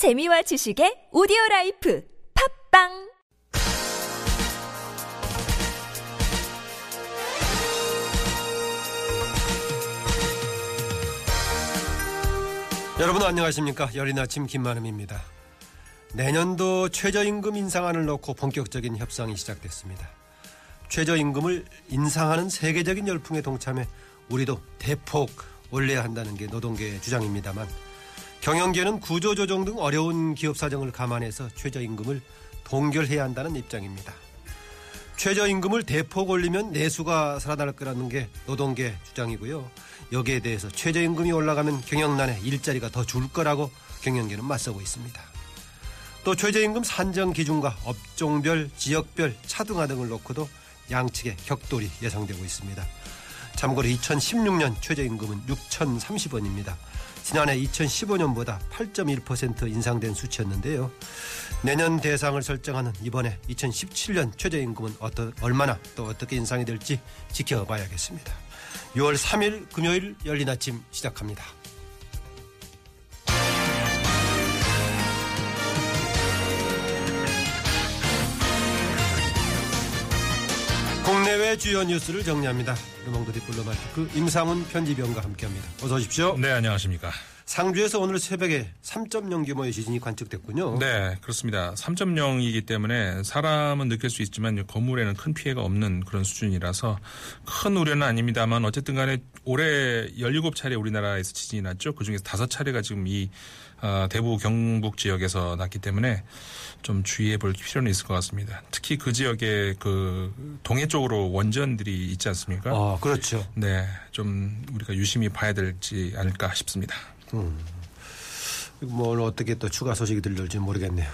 재미와 지식의 오디오 라이프 팟빵 여러분 안녕하십니까 열린 아침 김만흠입니다. 내년도 최저임금 인상안을 놓고 본격적인 협상이 시작됐습니다. 최저임금을 인상하는 세계적인 열풍에 동참해 우리도 대폭 올려야 한다는 게 노동계의 주장입니다만 경영계는 구조조정 등 어려운 기업 사정을 감안해서 최저임금을 동결해야 한다는 입장입니다. 최저임금을 대폭 올리면 내수가 살아날 거라는 게 노동계 주장이고요. 여기에 대해서 최저임금이 올라가면 경영난에 일자리가 더 줄 거라고 경영계는 맞서고 있습니다. 또 최저임금 산정 기준과 업종별, 지역별, 차등화 등을 놓고도 양측의 격돌이 예상되고 있습니다. 참고로 2016년 최저임금은 6,030원입니다. 지난해 2015년보다 8.1% 인상된 수치였는데요. 내년 대상을 설정하는 이번에 2017년 최저임금은 어떠, 얼마나 또 어떻게 인상이 될지 지켜봐야겠습니다. 6월 3일 금요일 열린 아침 시작합니다. 국내외 주요 뉴스를 정리합니다. 르몽드 디플로마티크 임상훈 편집위원과 함께합니다. 어서 오십시오. 네, 안녕하십니까. 상주에서 오늘 새벽에 3.0 규모의 지진이 관측됐군요. 네, 그렇습니다. 3.0이기 때문에 사람은 느낄 수 있지만 건물에는 큰 피해가 없는 그런 수준이라서 큰 우려는 아닙니다만 어쨌든 간에 올해 17차례 우리나라에서 지진이 났죠. 그중에서 5차례가 지금 이 어, 대부 경북 지역에서 났기 때문에 좀 주의해 볼 필요는 있을 것 같습니다. 특히 그 지역에 그 동해 쪽으로 원전들이 있지 않습니까? 아, 그렇죠. 네, 좀 우리가 유심히 봐야 될지 않을까 싶습니다. 음. 뭐 오늘 어떻게 또 추가 소식이 들려올지 모르겠네요.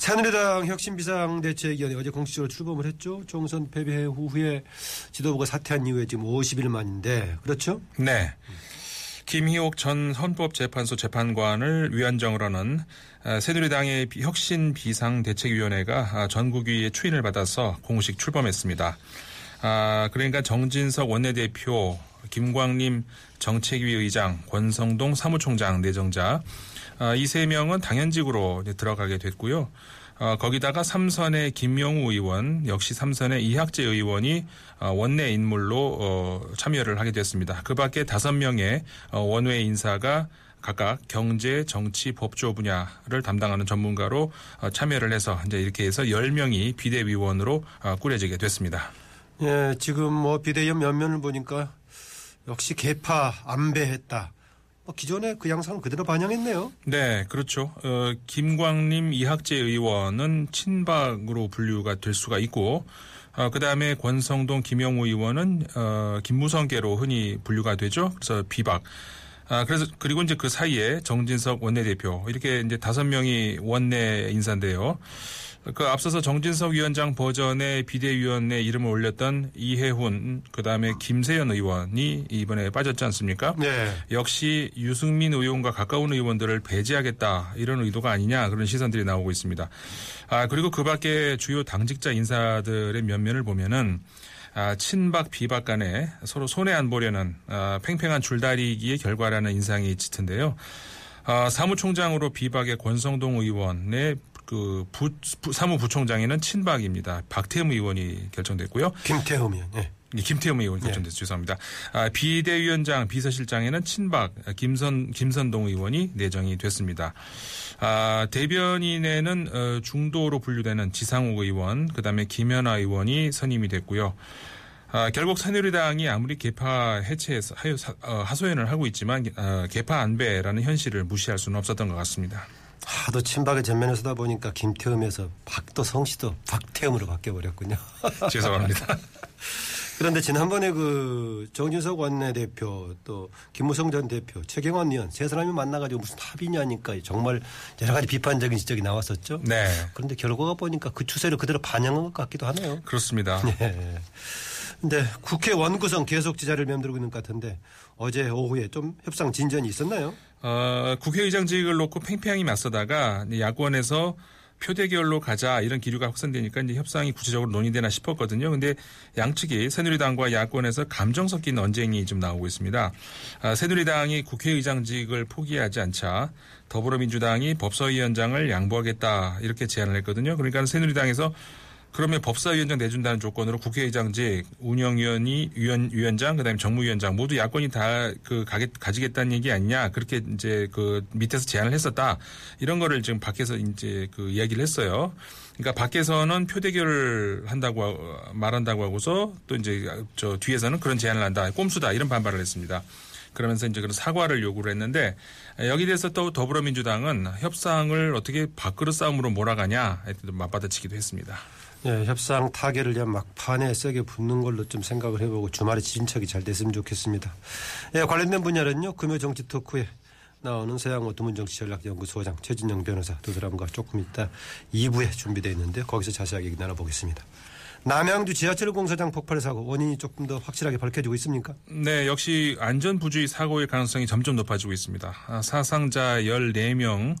새누리당 혁신비상대책위원회 어제 공식적으로 출범을 했죠. 총선 패배 후에 지도부가 사퇴한 이후에 지금 50일 만인데 그렇죠? 네. 김희옥 전 헌법재판소 재판관을 위원장으로 하는 새누리당의 혁신 비상대책위원회가 전국위의 추인을 받아서 공식 출범했습니다. 아, 그러니까 정진석 원내대표, 김광림 정책위 의장, 권성동 사무총장 내정자 아, 이세 명은 당연직으로 들어가게 됐고요. 어, 거기다가 삼선의 김명우 의원, 역시 삼선의 이학재 의원이 어, 원내 인물로 어, 참여를 하게 됐습니다. 그 밖에 다섯 명의 어, 원외 인사가 각각 경제, 정치, 법조 분야를 담당하는 전문가로 어, 참여를 해서 이제 이렇게 해서 10명이 비대위원으로 어, 꾸려지게 됐습니다. 예, 지금 뭐 비대위원 면면을 보니까 역시 개파 안배했다. 뭐 기존의 그 양상을 그대로 반영했네요. 네, 그렇죠. 어, 김광림 이학재 의원은 친박으로 분류가 될 수가 있고, 어, 그 다음에 권성동 김영우 의원은 어, 김무성계로 흔히 분류가 되죠. 그래서 비박. 아, 그래서 그리고 이제 그 사이에 정진석 원내대표 이렇게 이제 다섯 명이 원내 인사인데요. 그 앞서서 정진석 위원장 버전의 비대위원회 이름을 올렸던 이해훈 그다음에 김세연 의원이 이번에 빠졌지 않습니까? 네. 역시 유승민 의원과 가까운 의원들을 배제하겠다 이런 의도가 아니냐 그런 시선들이 나오고 있습니다. 아 그리고 그밖에 주요 당직자 인사들의 면면을 보면은 아, 친박 비박 간에 서로 손해 안 보려는 아, 팽팽한 줄다리기의 결과라는 인상이 짙은데요. 아, 사무총장으로 비박의 권성동 의원의 그 부, 부, 사무부총장에는 친박입니다. 박태흠 의원이 결정됐고요. 김태흠 의원. 예. 김태흠 의원이 결정됐죠. 네. 죄송합니다. 아, 비대위원장, 비서실장에는 친박 김선 김선동 의원이 내정이 됐습니다. 아, 대변인에는 어, 중도로 분류되는 지상욱 의원, 그다음에 김연아 의원이 선임이 됐고요. 아, 결국 새누리당이 아무리 개파 해체해서 어, 하소연을 하고 있지만 어, 개파 안배라는 현실을 무시할 수는 없었던 것 같습니다. 하도 친박의 전면에 서다 보니까 김태흠에서 박도 성 씨도 박태흠으로 바뀌어버렸군요. 죄송합니다. 그런데 지난번에 그 정진석 원내대표 또 김무성 전 대표 최경환 의원 세 사람이 만나가지고 무슨 합의냐니까 정말 여러 가지 비판적인 지적이 나왔었죠. 네. 그런데 결과가 보니까 그 추세를 그대로 반영한 것 같기도 하네요. 그렇습니다. 네. 근데 국회 원구성 계속 지자를 맴돌고 있는 것 같은데 어제 오후에 좀 협상 진전이 있었나요? 어, 국회의장직을 놓고 팽팽히 맞서다가 야권에서 표대 결로 가자 이런 기류가 확산되니까 이제 협상이 구체적으로 논의되나 싶었거든요. 근데 양측이 새누리당과 야권에서 감정 섞인 언쟁이 좀 나오고 있습니다. 아, 새누리당이 국회의장직을 포기하지 않자 더불어민주당이 법사위원장을 양보하겠다 이렇게 제안을 했거든요. 그러니까 새누리당에서 그러면 법사위원장 내준다는 조건으로 국회의장직, 운영위원이 위원 위원장, 그다음에 정무위원장 모두 야권이 다 그 가지겠다는 얘기 아니냐 그렇게 이제 그 밑에서 제안을 했었다 이런 거를 지금 밖에서 이제 그 이야기를 했어요. 그러니까 밖에서는 표대결을 한다고 말한다고 하고서 또 이제 저 뒤에서는 그런 제안을 한다 꼼수다 이런 반발을 했습니다. 그러면서 이제 그런 사과를 요구를 했는데 여기 대해서 또 더불어민주당은 협상을 어떻게 밥그릇 싸움으로 몰아가냐 맞받아치기도 했습니다. 예, 협상 타결을 위한 막판에 세게 붙는 걸로 좀 생각을 해보고 주말에 진척이 잘 됐으면 좋겠습니다. 예, 관련된 분야는요, 금요 정치 토크에 나오는 서양호 두문정치 전략연구소장 최진영 변호사 두 사람과 조금 이따 2부에 준비되어 있는데 거기서 자세하게 얘기 나눠보겠습니다. 남양주 지하철 공사장 폭발 사고 원인이 조금 더 확실하게 밝혀지고 있습니까? 네, 역시 안전 부주의 사고의 가능성이 점점 높아지고 있습니다. 아, 사상자 14명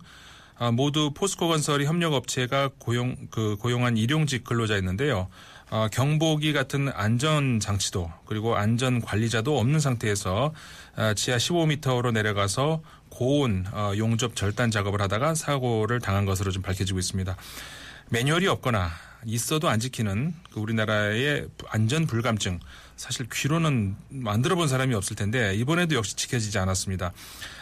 아, 모두 포스코 건설이 협력업체가 고용 그 고용한 일용직 근로자였는데요. 어, 경보기 같은 안전 장치도 그리고 안전 관리자도 없는 상태에서 어, 지하 15m로 내려가서 고온 어, 용접 절단 작업을 하다가 사고를 당한 것으로 좀 밝혀지고 있습니다. 매뉴얼이 없거나 있어도 안 지키는 그 우리나라의 안전 불감증 사실 귀로는 만들어 본 사람이 없을 텐데 이번에도 역시 지켜지지 않았습니다.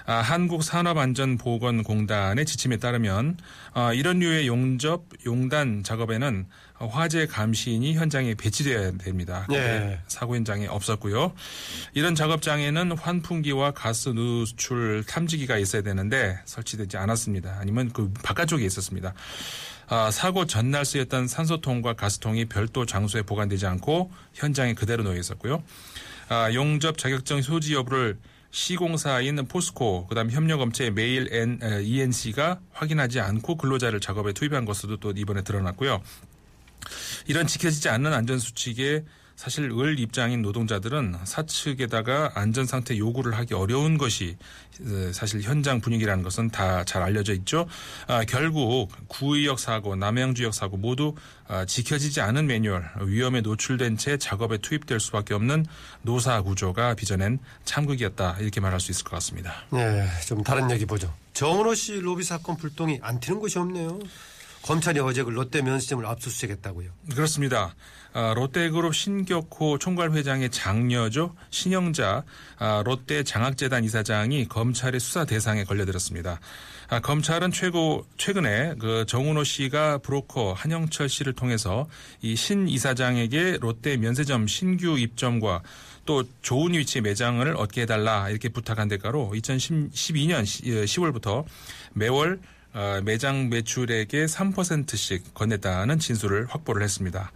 아, 한국산업안전보건공단의 지침에 따르면 아, 이런 류의 용접, 용단 작업에는 화재 감시인이 현장에 배치돼야 됩니다. 네. 사고 현장에 없었고요. 이런 작업장에는 환풍기와 가스 누출 탐지기가 있어야 되는데 설치되지 않았습니다. 아니면 그 바깥쪽에 있었습니다. 아, 사고 전날 쓰였던 산소통과 가스통이 별도 장소에 보관되지 않고 현장에 그대로 놓여 있었고요. 아, 용접 자격증 소지 여부를 시공사인 포스코, 그다음 협력업체 메일 N, ENC가 확인하지 않고 근로자를 작업에 투입한 것으로 또 이번에 드러났고요. 이런 지켜지지 않는 안전 수칙에 사실 을 입장인 노동자들은 사측에다가 안전 상태 요구를 하기 어려운 것이 어, 사실 현장 분위기라는 것은 다 잘 알려져 있죠. 아, 결국 구의역 사고, 남양주역 사고 모두 아, 지켜지지 않은 매뉴얼, 위험에 노출된 채 작업에 투입될 수밖에 없는 노사 구조가 빚어낸 참극이었다 이렇게 말할 수 있을 것 같습니다. 네, 좀 다른 얘기 보죠. 정은호 씨 로비 사건 불똥이 안 튀는 것이 없네요. 검찰이 어제 그 롯데 면세점을 압수수색했다고요. 그렇습니다. 아, 롯데그룹 신격호 총괄회장의 장녀죠. 신영자 아, 롯데 장학재단 이사장이 검찰의 수사 대상에 걸려들었습니다. 아, 검찰은 최고 최근에 그 정은호 씨가 브로커 한영철 씨를 통해서 이 신 이사장에게 롯데 면세점 신규 입점과 또 좋은 위치 매장을 얻게 해달라 이렇게 부탁한 대가로 2012년 10월부터 매월 어, 매장 매출액의 3%씩 건넸다는 진술을 확보를 했습니다.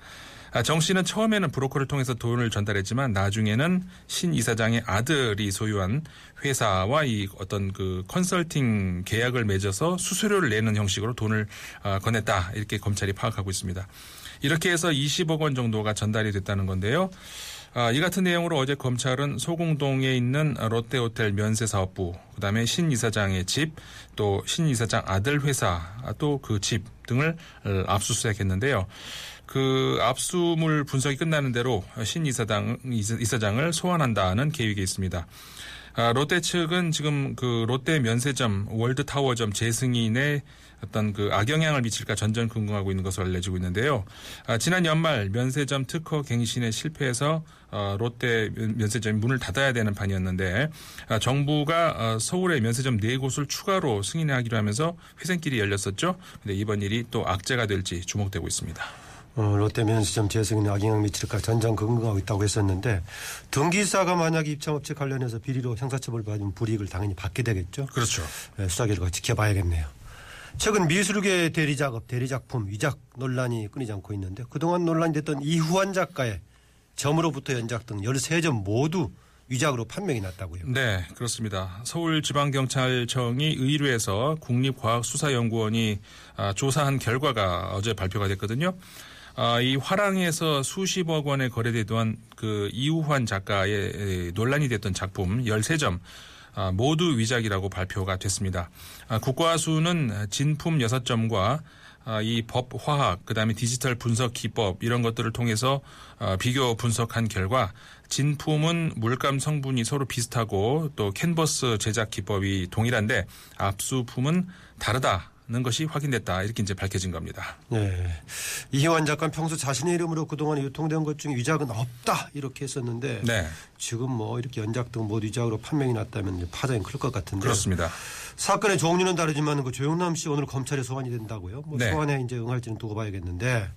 아, 정 씨는 처음에는 브로커를 통해서 돈을 전달했지만 나중에는 신 이사장의 아들이 소유한 회사와 이 어떤 그 컨설팅 계약을 맺어서 수수료를 내는 형식으로 돈을 아, 건넸다 이렇게 검찰이 파악하고 있습니다. 이렇게 해서 20억 원 정도가 전달이 됐다는 건데요. 아, 이 같은 내용으로 어제 검찰은 소공동에 있는 롯데호텔 면세사업부, 그다음에 신 이사장의 집, 또 신 이사장 아들 회사, 또 그 집 등을 압수수색했는데요. 그 압수물 분석이 끝나는 대로 신 이사장 이사장을 소환한다는 계획이 있습니다. 아, 롯데 측은 지금 그 롯데 면세점 월드타워점 재승인의 어떤 그 악영향을 미칠까 전전긍긍하고 있는 것으로 알려지고 있는데요. 아, 지난 연말 면세점 특허 갱신에 실패해서 어, 롯데 면세점이 문을 닫아야 되는 판이었는데 아, 정부가 어, 서울의 면세점 네 곳을 추가로 승인하기로 하면서 회생길이 열렸었죠. 근데 이번 일이 또 악재가 될지 주목되고 있습니다. 어, 롯데 면세점 재승인 악영향 미칠까 전전긍긍하고 있다고 했었는데 등기사가 만약 입장업체 관련해서 비리로 형사처벌 받으면 불이익을 당연히 받게 되겠죠. 그렇죠. 네, 수사 결과 지켜봐야겠네요. 최근 미술계 대리작업, 대리작품, 위작 논란이 끊이지 않고 있는데 그동안 논란이 됐던 이후환 작가의 점으로부터 연작 등 13점 모두 위작으로 판명이 났다고요. 네, 그렇습니다. 서울지방경찰청이 의뢰해서 국립과학수사연구원이 아, 조사한 결과가 어제 발표가 됐거든요. 아, 이 화랑에서 수십억 원에 거래되던 그 이우환 작가의 논란이 됐던 작품 13점 아, 모두 위작이라고 발표가 됐습니다. 아, 국과수는 진품 6점과 아, 이법 화학, 그 다음에 디지털 분석 기법 이런 것들을 통해서 어, 비교 분석한 결과 진품은 물감 성분이 서로 비슷하고 또 캔버스 제작 기법이 동일한데 압수품은 다르다 는 것이 확인됐다 이렇게 이제 밝혀진 겁니다. 네. 이희환 작가 평소 자신의 이름으로 그동안 유통된 것 중에 위작은 없다 이렇게 했었는데 네, 지금 뭐 이렇게 연작 등 모두 위작으로 판명이 났다면 파장이 클 것 같은데 그렇습니다. 사건의 종류는 다르지만 그 조영남 씨 오늘 검찰에 소환이 된다고요. 뭐 네. 소환에 이제 응할지는 두고 봐야겠는데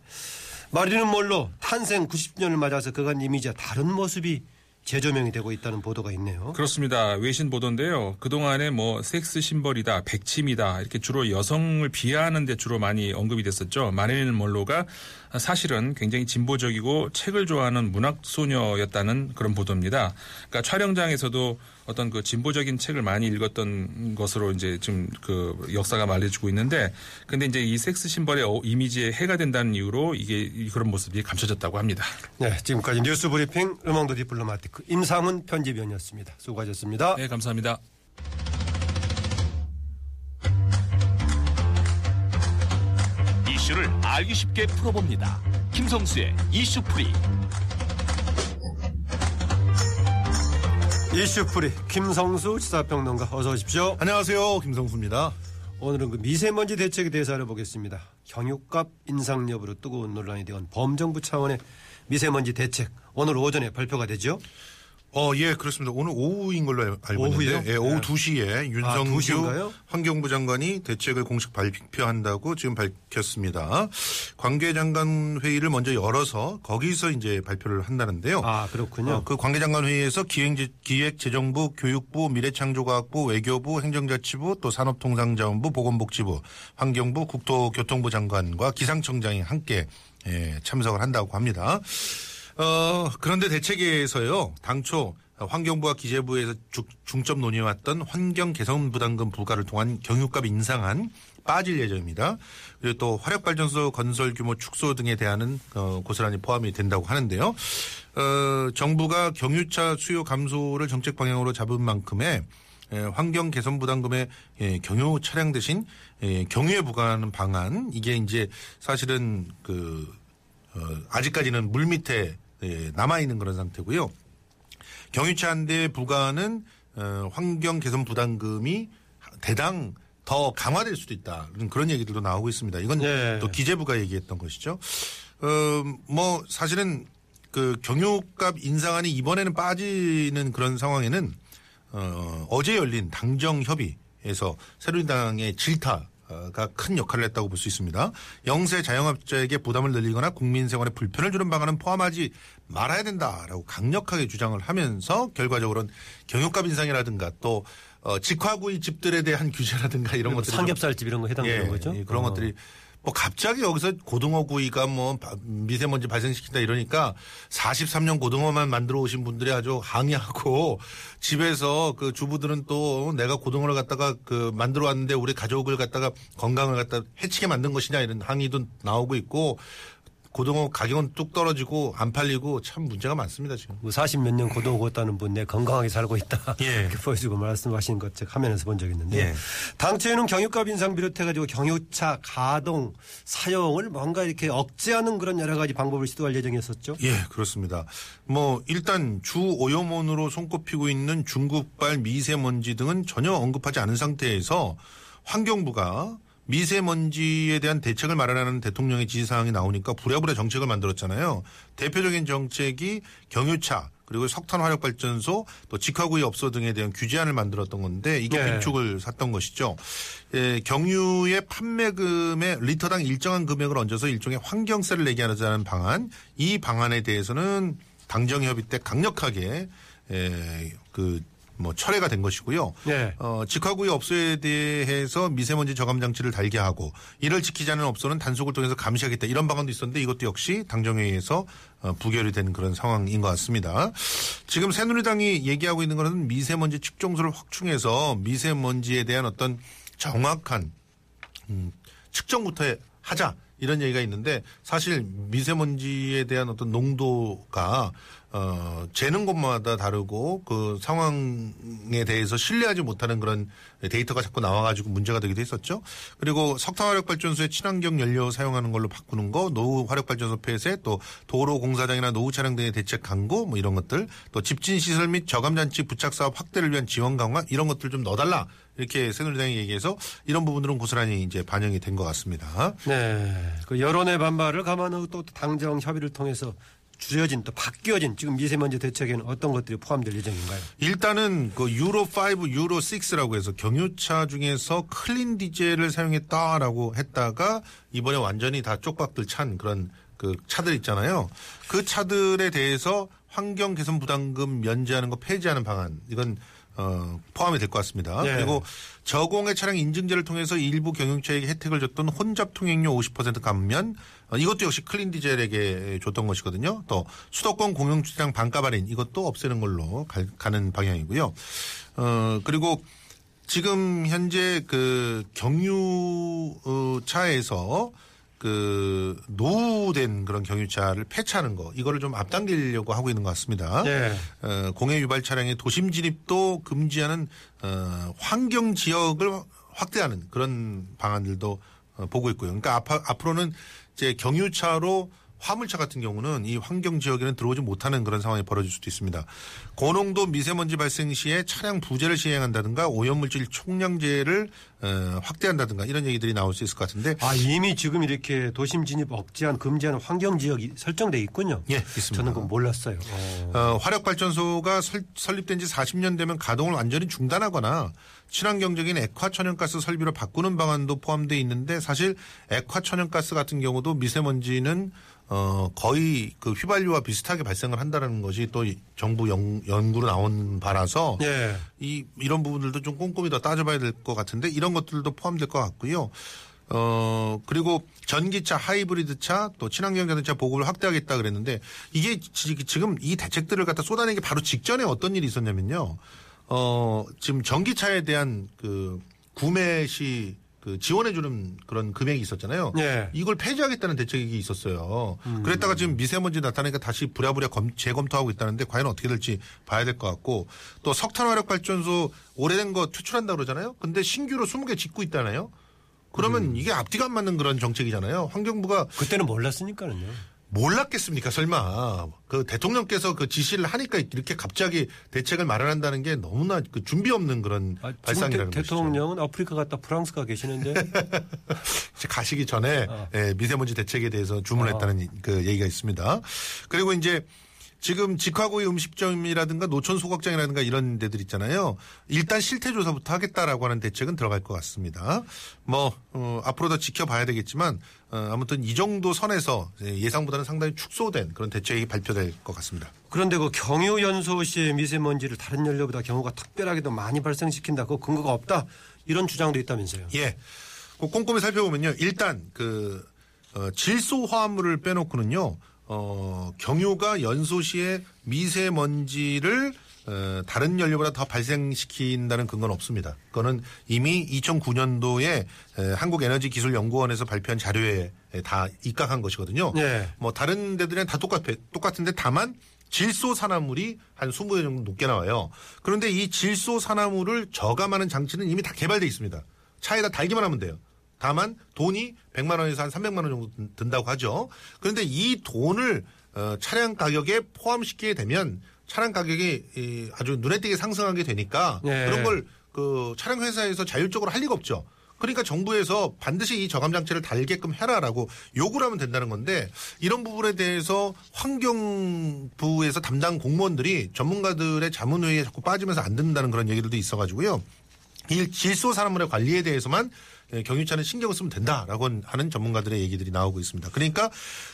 마리는 몰로 탄생 90주년을 맞아서 그간 이미지와 다른 모습이 재조명이 되고 있다는 보도가 있네요. 그렇습니다. 외신 보도인데요. 그동안에 뭐 섹스 심벌이다, 백침이다 이렇게 주로 여성을 비하하는 데 주로 많이 언급이 됐었죠. 마릴린 몰로가 사실은 굉장히 진보적이고 책을 좋아하는 문학 소녀였다는 그런 보도입니다. 그러니까 촬영장에서도 어떤 그 진보적인 책을 많이 읽었던 것으로 이제 지금 그 역사가 말해주고 있는데 근데 이제 이 섹스 심벌의 어- 이미지에 해가 된다는 이유로 이게 그런 모습이 감춰졌다고 합니다. 네, 지금까지 뉴스 브리핑 르몽드 디플로마티크 임상훈 편집위원이었습니다. 수고하셨습니다. 네, 감사합니다. 이슈를 알기 쉽게 풀어봅니다. 김성수의 이슈풀이 이슈풀이 김성수 시사평론가 어서 오십시오. 안녕하세요. 김성수입니다. 오늘은 그 미세먼지 대책에 대해서 알아보겠습니다. 경유값 인상 여부로 뜨거운 논란이 되온 범정부 차원의 미세먼지 대책 오늘 오전에 발표가 되죠. 어, 예, 그렇습니다. 오늘 오후인 걸로 알고 오후요? 있는데, 예, 오후 네. 2시에 윤성규 2시인가요? 환경부 장관이 대책을 공식 발표한다고 지금 밝혔습니다. 관계장관 회의를 먼저 열어서 거기서 이제 발표를 한다는데요. 아 그렇군요. 어, 그 관계장관 회의에서 기획, 기획재정부, 교육부, 미래창조과학부, 외교부, 행정자치부, 또 산업통상자원부, 보건복지부, 환경부, 국토교통부 장관과 기상청장이 함께 예, 참석을 한다고 합니다. 어, 그런데 대책에서요, 당초 환경부와 기재부에서 주- 중점 논의해왔던 환경 개선 부담금 부과를 통한 경유값 인상안 빠질 예정입니다. 그리고 또 화력발전소 건설 규모 축소 등에 대한은 어, 고스란히 포함이 된다고 하는데요. 어, 정부가 경유차 수요 감소를 정책 방향으로 잡은 만큼의 예, 환경 개선 부담금의 예, 경유 차량 대신 예, 경유에 부과하는 방안 이게 이제 사실은 그 어, 아직까지는 물 밑에 예, 남아 있는 그런 상태고요. 경유차 한 대에 부과하는 어, 환경 개선 부담금이 대당 더 강화될 수도 있다. 그런 얘기들도 나오고 있습니다. 이건 네. 또 기재부가 얘기했던 것이죠. 어, 뭐 사실은 그 경유값 인상안이 이번에는 빠지는 그런 상황에는 어, 어제 열린 당정 협의에서 새누리당의 질타 가큰 역할을 했다고 볼 수 있습니다. 영세 자영업자에게 부담을 늘리거나 국민 생활에 불편을 주는 방안은 포함하지 말아야 된다라고 강력하게 주장을 하면서 결과적으로는 경유값 인상이라든가 또 어, 직화구이 집들에 대한 규제라든가 이런 것들이 좀 삼겹살집 이런 거 해당되는 예, 거죠. 예, 그런 어. 것들이 뭐 갑자기 여기서 고등어 구이가 뭐 바- 미세먼지 발생시킨다 이러니까 43년 고등어만 만들어 오신 분들이 아주 항의하고 집에서 그 주부들은 또 내가 고등어를 갖다가 그 만들어 왔는데 우리 가족을 갖다가 건강을 갖다 해치게 만든 것이냐 이런 항의도 나오고 있고 고등어 가격은 뚝 떨어지고 안 팔리고 참 문제가 많습니다 지금. 뭐 40몇 년 고동 구웠다는 분 내 건강하게 살고 있다. 예. 이렇게 보여주고 말씀하신 것 화면에서 본적 있는데 예. 당초에는 경유값 인상 비롯해가지고 경유차 가동 사용을 뭔가 이렇게 억제하는 그런 여러 가지 방법을 시도할 예정이었었죠. 예, 그렇습니다. 뭐 일단 주 오염원으로 손꼽히고 있는 중국발 미세먼지 등은 전혀 언급하지 않은 상태에서 환경부가 미세먼지에 대한 대책을 마련하는 대통령의 지시사항이 나오니까 부랴부랴 정책을 만들었잖아요. 대표적인 정책이 경유차 그리고 석탄 화력 발전소 또 직화구이 업소 등에 대한 규제안을 만들었던 건데 이게 네. 빈축을 샀던 것이죠. 예, 경유의 판매금에 리터당 일정한 금액을 얹어서 일종의 환경세를 내게 하자는 방안. 이 방안에 대해서는 당정 협의 때 강력하게 예, 그 뭐 철회가 된 것이고요. 네. 어, 직화구이 업소에 대해서 미세먼지 저감 장치를 달게 하고 이를 지키지 않은 업소는 단속을 통해서 감시하겠다 이런 방안도 있었는데 이것도 역시 당정회의에서 어, 부결이 된 그런 상황인 것 같습니다. 지금 새누리당이 얘기하고 있는 것은 미세먼지 측정소를 확충해서 미세먼지에 대한 어떤 정확한 음, 측정부터 하자 이런 얘기가 있는데 사실 미세먼지에 대한 어떤 농도가 어, 재는 곳마다 다르고 그 상황에 대해서 신뢰하지 못하는 그런 데이터가 자꾸 나와가지고 문제가 되기도 했었죠. 그리고 석탄 화력 발전소에 친환경 연료 사용하는 걸로 바꾸는 거, 노후 화력 발전소 폐쇄, 또 도로 공사장이나 노후 차량 등의 대책 강구, 뭐 이런 것들, 또 집진 시설 및 저감 장치 부착 사업 확대를 위한 지원 강화 이런 것들 좀 넣어달라 이렇게 새누리당이 얘기해서 이런 부분들은 고스란히 이제 반영이 된 것 같습니다. 네. 그 여론의 반발을 감안하고 또 당정 협의를 통해서 줄여진 또 바뀌어진 지금 미세먼지 대책에는 어떤 것들이 포함될 예정인가요? 일단은 그 유로 5, 유로 6라고 해서 경유차 중에서 클린 디젤을 사용했다라고 했다가 이번에 완전히 다 쪽박들 찬 그런 그 차들 있잖아요. 그 차들에 대해서 환경 개선 부담금 면제하는 거 폐지하는 방안 이건 어, 포함이 될 것 같습니다. 네. 그리고 저공해 차량 인증제를 통해서 일부 경영차에게 혜택을 줬던 혼잡 통행료 50% 감면 어, 이것도 역시 클린 디젤에게 줬던 것이거든요. 또 수도권 공영주차장 반값 할인 이것도 없애는 걸로 갈- 가는 방향이고요. 어, 그리고 지금 현재 그 경유차에서 그 노후된 그런 경유차를 폐차하는 거 이거를 좀 앞당기려고 하고 있는 것 같습니다. 네. 어, 공해 유발 차량의 도심 진입도 금지하는 어, 환경 지역을 확대하는 그런 방안들도 어, 보고 있고요. 그러니까 앞, 앞으로는 이제 경유차로 화물차 같은 경우는 이 환경 지역에는 들어오지 못하는 그런 상황이 벌어질 수도 있습니다. 고농도 미세먼지 발생 시에 차량 부재를 시행한다든가 오염물질 총량제를 어, 확대한다든가 이런 얘기들이 나올 수 있을 것 같은데 아 이미 지금 이렇게 도심 진입 억제한 금지하는 환경 지역이 설정돼 있군요. 예, 있습니다. 저는 그건 몰랐어요. 어. 어, 화력 발전소가 설, 설립된 지 40년 되면 가동을 완전히 중단하거나 친환경적인 액화 천연가스 설비로 바꾸는 방안도 포함되어 있는데 사실 액화 천연가스 같은 경우도 미세먼지는 어, 거의 그 휘발유와 비슷하게 발생을 한다는 것이 또이 정부 연, 연구로 나온 바라서 예. 이 이런 부분들도 좀 꼼꼼히 더 따져봐야 될 것 같은데 이런 것들도 포함될 것 같고요. 어 그리고 전기차, 하이브리드차, 또 친환경 자동차 보급을 확대하겠다 그랬는데 이게 지- 지금 이 대책들을 갖다 쏟아내기 바로 직전에 어떤 일이 있었냐면요. 어 지금 전기차에 대한 그 구매 시 그 지원해주는 그런 금액이 있었잖아요. 예. 이걸 폐지하겠다는 대책이 있었어요. 그랬다가 지금 미세먼지 나타나니까 다시 부랴부랴 검- 재검토하고 있다는데 과연 어떻게 될지 봐야 될 것 같고 또 석탄 화력 발전소 오래된 거 퇴출한다 그러잖아요. 근데 신규로 20개 짓고 있다나요? 그러면 이게 앞뒤가 안 맞는 그런 정책이잖아요. 환경부가 그때는 몰랐으니까는요. 몰랐겠습니까? 설마 그 대통령께서 그 지시를 하니까 이렇게 갑자기 대책을 마련한다는 게 너무나 그 준비 없는 그런 아, 발상이라는 대, 것이죠. 대통령은 아프리카 갔다 프랑스 가 계시는데 가시기 전에 어. 예, 미세먼지 대책에 대해서 주문했다는 이- 그 얘기가 있습니다. 그리고 이제 지금 직화구이 음식점이라든가 노천 소각장이라든가 이런 데들 있잖아요. 일단 실태 조사부터 하겠다라고 하는 대책은 들어갈 것 같습니다. 뭐 어, 앞으로 더 지켜봐야 되겠지만 어, 아무튼 이 정도 선에서 예상보다는 상당히 축소된 그런 대책이 발표될 것 같습니다. 그런데 그 경유 연소 시에 미세먼지를 다른 연료보다 경우가 특별하게 더 많이 발생시킨다. 그 근거가 없다. 이런 주장도 있다면서요. 예. 그 꼼꼼히 살펴보면요. 일단 그 어, 질소 화합물을 빼놓고는요. 어, 경유가 연소 시에 미세먼지를 어, 다른 연료보다 더 발생시킨다는 근거는 없습니다. 그거는 이미 2009년도에 한국에너지기술연구원에서 발표한 자료에 다 입각한 것이거든요. 네. 뭐 다른 데들은 다 똑같, 똑같은데 다만 질소 산화물이 한 20배 정도 높게 나와요. 그런데 이 질소 산화물을 저감하는 장치는 이미 다 개발돼 있습니다. 차에다 달기만 하면 돼요. 다만 돈이 100만 원에서 한 300만 원 정도 든- 든다고 하죠. 그런데 이 돈을 어, 차량 가격에 포함시키게 되면 차량 가격이 이, 아주 눈에 띄게 상승하게 되니까 네. 그런 걸 그 차량 회사에서 자율적으로 할 리가 없죠. 그러니까 정부에서 반드시 이 저감 장치를 달게끔 해라라고 요구를 하면 된다는 건데 이런 부분에 대해서 환경부에서 담당 공무원들이 전문가들의 자문회의에 자꾸 빠지면서 안 듣는다는 그런 얘기들도 있어가지고요. 이 질소 산화물의 관리에 대해서만 예, 경유차는 신경을 쓰면 된다라고 하는 전문가들의 얘기들이 나오고 있습니다. 그러니까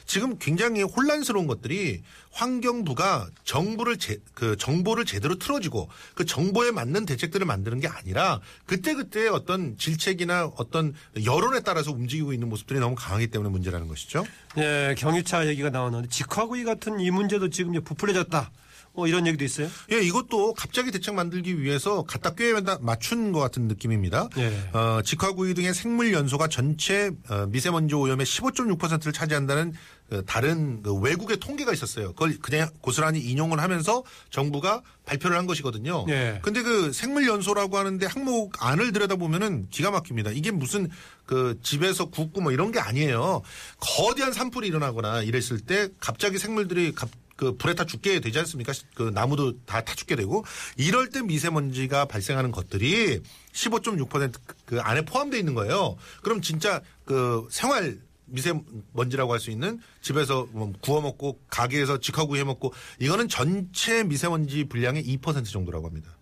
지금 굉장히 혼란스러운 것들이 환경부가 정부를 제, 그 정보를 제대로 틀어주고 그 정보에 맞는 대책들을 만드는 게 아니라 그때그때 어떤 질책이나 어떤 여론에 따라서 움직이고 있는 모습들이 너무 강하기 때문에 문제라는 것이죠. 네, 경유차 얘기가 나왔는데 직화구이 같은 이 문제도 지금 부풀려졌다. 뭐 이런 얘기도 있어요. 예, 이것도 갑자기 대책 만들기 위해서 갖다 꿰매다 맞춘 것 같은 느낌입니다. 예. 어, 직화구이 등의 생물 연소가 전체 어, 미세먼지 오염의 15.6%를 차지한다는 그 다른 그 외국의 통계가 있었어요. 그걸 그냥 고스란히 인용을 하면서 정부가 발표를 한 것이거든요. 예. 근데 그 생물 연소라고 하는데 항목 안을 들여다보면은 기가 막힙니다. 이게 무슨 그 집에서 굽고 뭐 이런 게 아니에요. 거대한 산불이 일어나거나 이랬을 때 갑자기 생물들이 갑- 그 불에 타 죽게 되지 않습니까? 그 나무도 다 타 죽게 되고 이럴 때 미세먼지가 발생하는 것들이 15.6%그 안에 포함되어 있는 거예요. 그럼 진짜 그 생활 미세먼지라고 할 수 있는 집에서 뭐 구워 먹고 가게에서 직화구이 해 먹고 이거는 전체 미세먼지 분량의 2% 정도라고 합니다.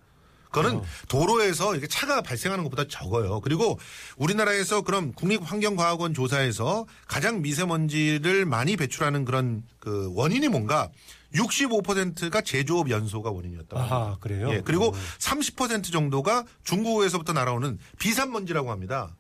그거는 도로에서 이렇게 차가 발생하는 것보다 적어요. 그리고 우리나라에서 그럼 국립환경과학원 조사에서 가장 미세먼지를 많이 배출하는 그런 그 원인이 뭔가 65%가 제조업 연소가 원인이었다. 아하, 그래요? 예. 그리고 30% 정도가 중국에서부터 날아오는 비산먼지라고 합니다.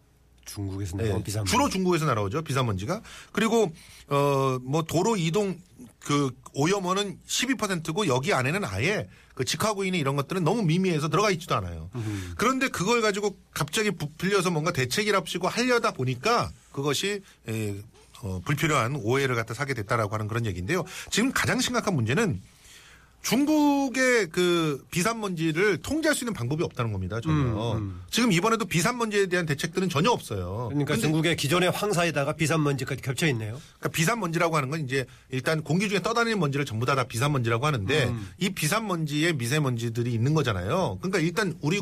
중국에서 예, 나온 비싼 주로 중국에서 날아오죠 비산먼지가 그리고 어 뭐 도로 이동 그 오염원은 12%고 여기 안에는 아예 그 직화구이나 이런 것들은 너무 미미해서 들어가 있지도 않아요. 그런데 그걸 가지고 갑자기 부풀려서 뭔가 대책이랍시고 하려다 보니까 그것이 에, 어, 불필요한 오해를 갖다 사게 됐다라고 하는 그런 얘기인데요. 지금 가장 심각한 문제는 중국의 그 비산먼지를 통제할 수 있는 방법이 없다는 겁니다. 전혀. 지금 이번에도 비산먼지에 대한 대책들은 전혀 없어요. 그러니까 중국의 기존의 황사에다가 비산먼지까지 겹쳐 있네요. 그러니까 비산먼지라고 하는 건 이제 일단 공기 중에 떠다니는 먼지를 전부 다, 다 비산먼지라고 하는데 음. 이 비산먼지에 미세먼지들이 있는 거잖아요. 그러니까 일단 우리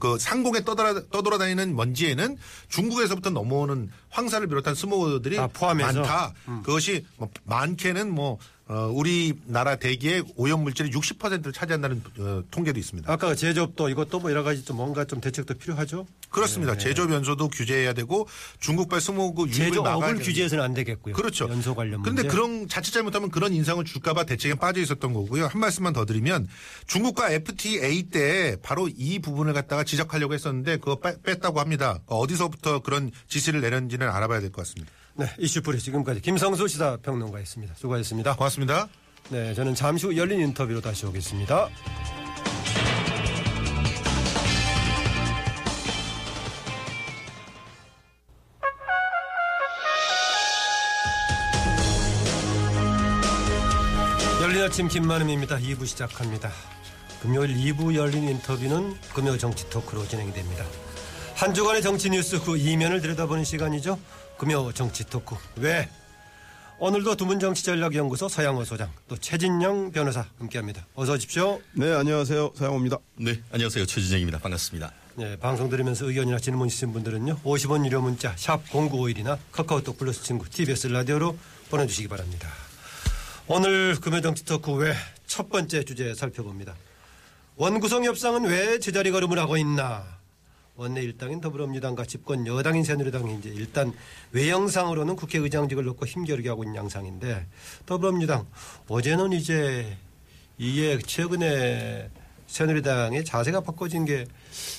그 상공에 떠돌아, 떠돌아다니는 먼지에는 중국에서부터 넘어오는 황사를 비롯한 스모그들이 다 포함해서? 많다. 그것이 뭐 많게는 뭐 어, 우리나라 대기의 오염 물질의 60%를 차지한다는 어, 통계도 있습니다. 아까 제조업도 이것도 뭐 여러 가지 좀 뭔가 좀 대책도 필요하죠. 그렇습니다. 제조 연소도 규제해야 되고 중국발 스모그 유입을 막아야 규제해서는 안 되겠고요. 그렇죠. 연소 관련 문제. 그런데 그런 자칫 잘못하면 그런 인상을 줄까봐 대책에 빠져 있었던 거고요. 한 말씀만 더 드리면 중국과 FTA 때 바로 이 부분을 갖다가 지적하려고 했었는데 그거 빼- 뺐다고 합니다. 어디서부터 그런 지시를 내렸는지 는 알아봐야 될 것 같습니다. 네, 이슈풀이 지금까지 김성수 시사평론가였습니다. 수고하셨습니다. 고맙습니다. 네, 저는 잠시 후 열린 인터뷰로 다시 오겠습니다. 열린 아침 김만음입니다. 2부 시작합니다. 금요일 2부 열린 인터뷰는 금요 정치 토크로 진행됩니다. 한 주간의 정치 뉴스 그 이면을 들여다보는 시간이죠. 금요 정치 토크. 왜? 오늘도 두문 정치전략연구소 서양호 소장 또 최진영 변호사 함께합니다. 어서 오십시오. 네, 안녕하세요. 서양호입니다. 네, 안녕하세요. 최진영입니다. 반갑습니다. 네, 방송 들으면서 의견이나 질문 있으신 분들은요. 50원 유료 문자 샵 0951이나 카카오톡 플러스 친구 TBS 라디오로 보내주시기 바랍니다. 오늘 금요 정치 토크 외 첫 번째 주제 살펴봅니다. 원구성 협상은 왜 제자리 걸음을 하고 있나? 원내 일당인 더불어민주당과 집권 여당인 새누리당이 이제 일단 외형상으로는 국회의장직을 놓고 힘겨루게 하고 있는 양상인데 더불어민주당 어제는 이제 이게 최근에 새누리당의 자세가 바꿔진 게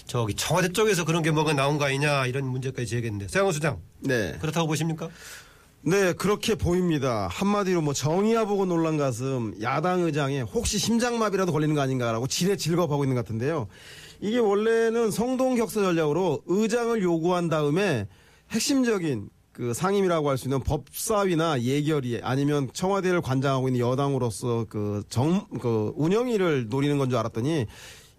저기 청와대 쪽에서 그런 게 뭐가 나온 거 아니냐 이런 문제까지 제기했는데 서양호 수장 네. 그렇다고 보십니까? 네, 그렇게 보입니다. 한마디로 뭐 정의야 보고 놀란 가슴 야당 의장에 혹시 심장마비라도 걸리는 거 아닌가라고 지레 질겁하고 있는 것 같은데요. 이게 원래는 성동 격서 전략으로 의장을 요구한 다음에 핵심적인 그 상임이라고 할 수 있는 법사위나 예결위 아니면 청와대를 관장하고 있는 여당으로서 그 정, 그 운영위를 노리는 건 줄 알았더니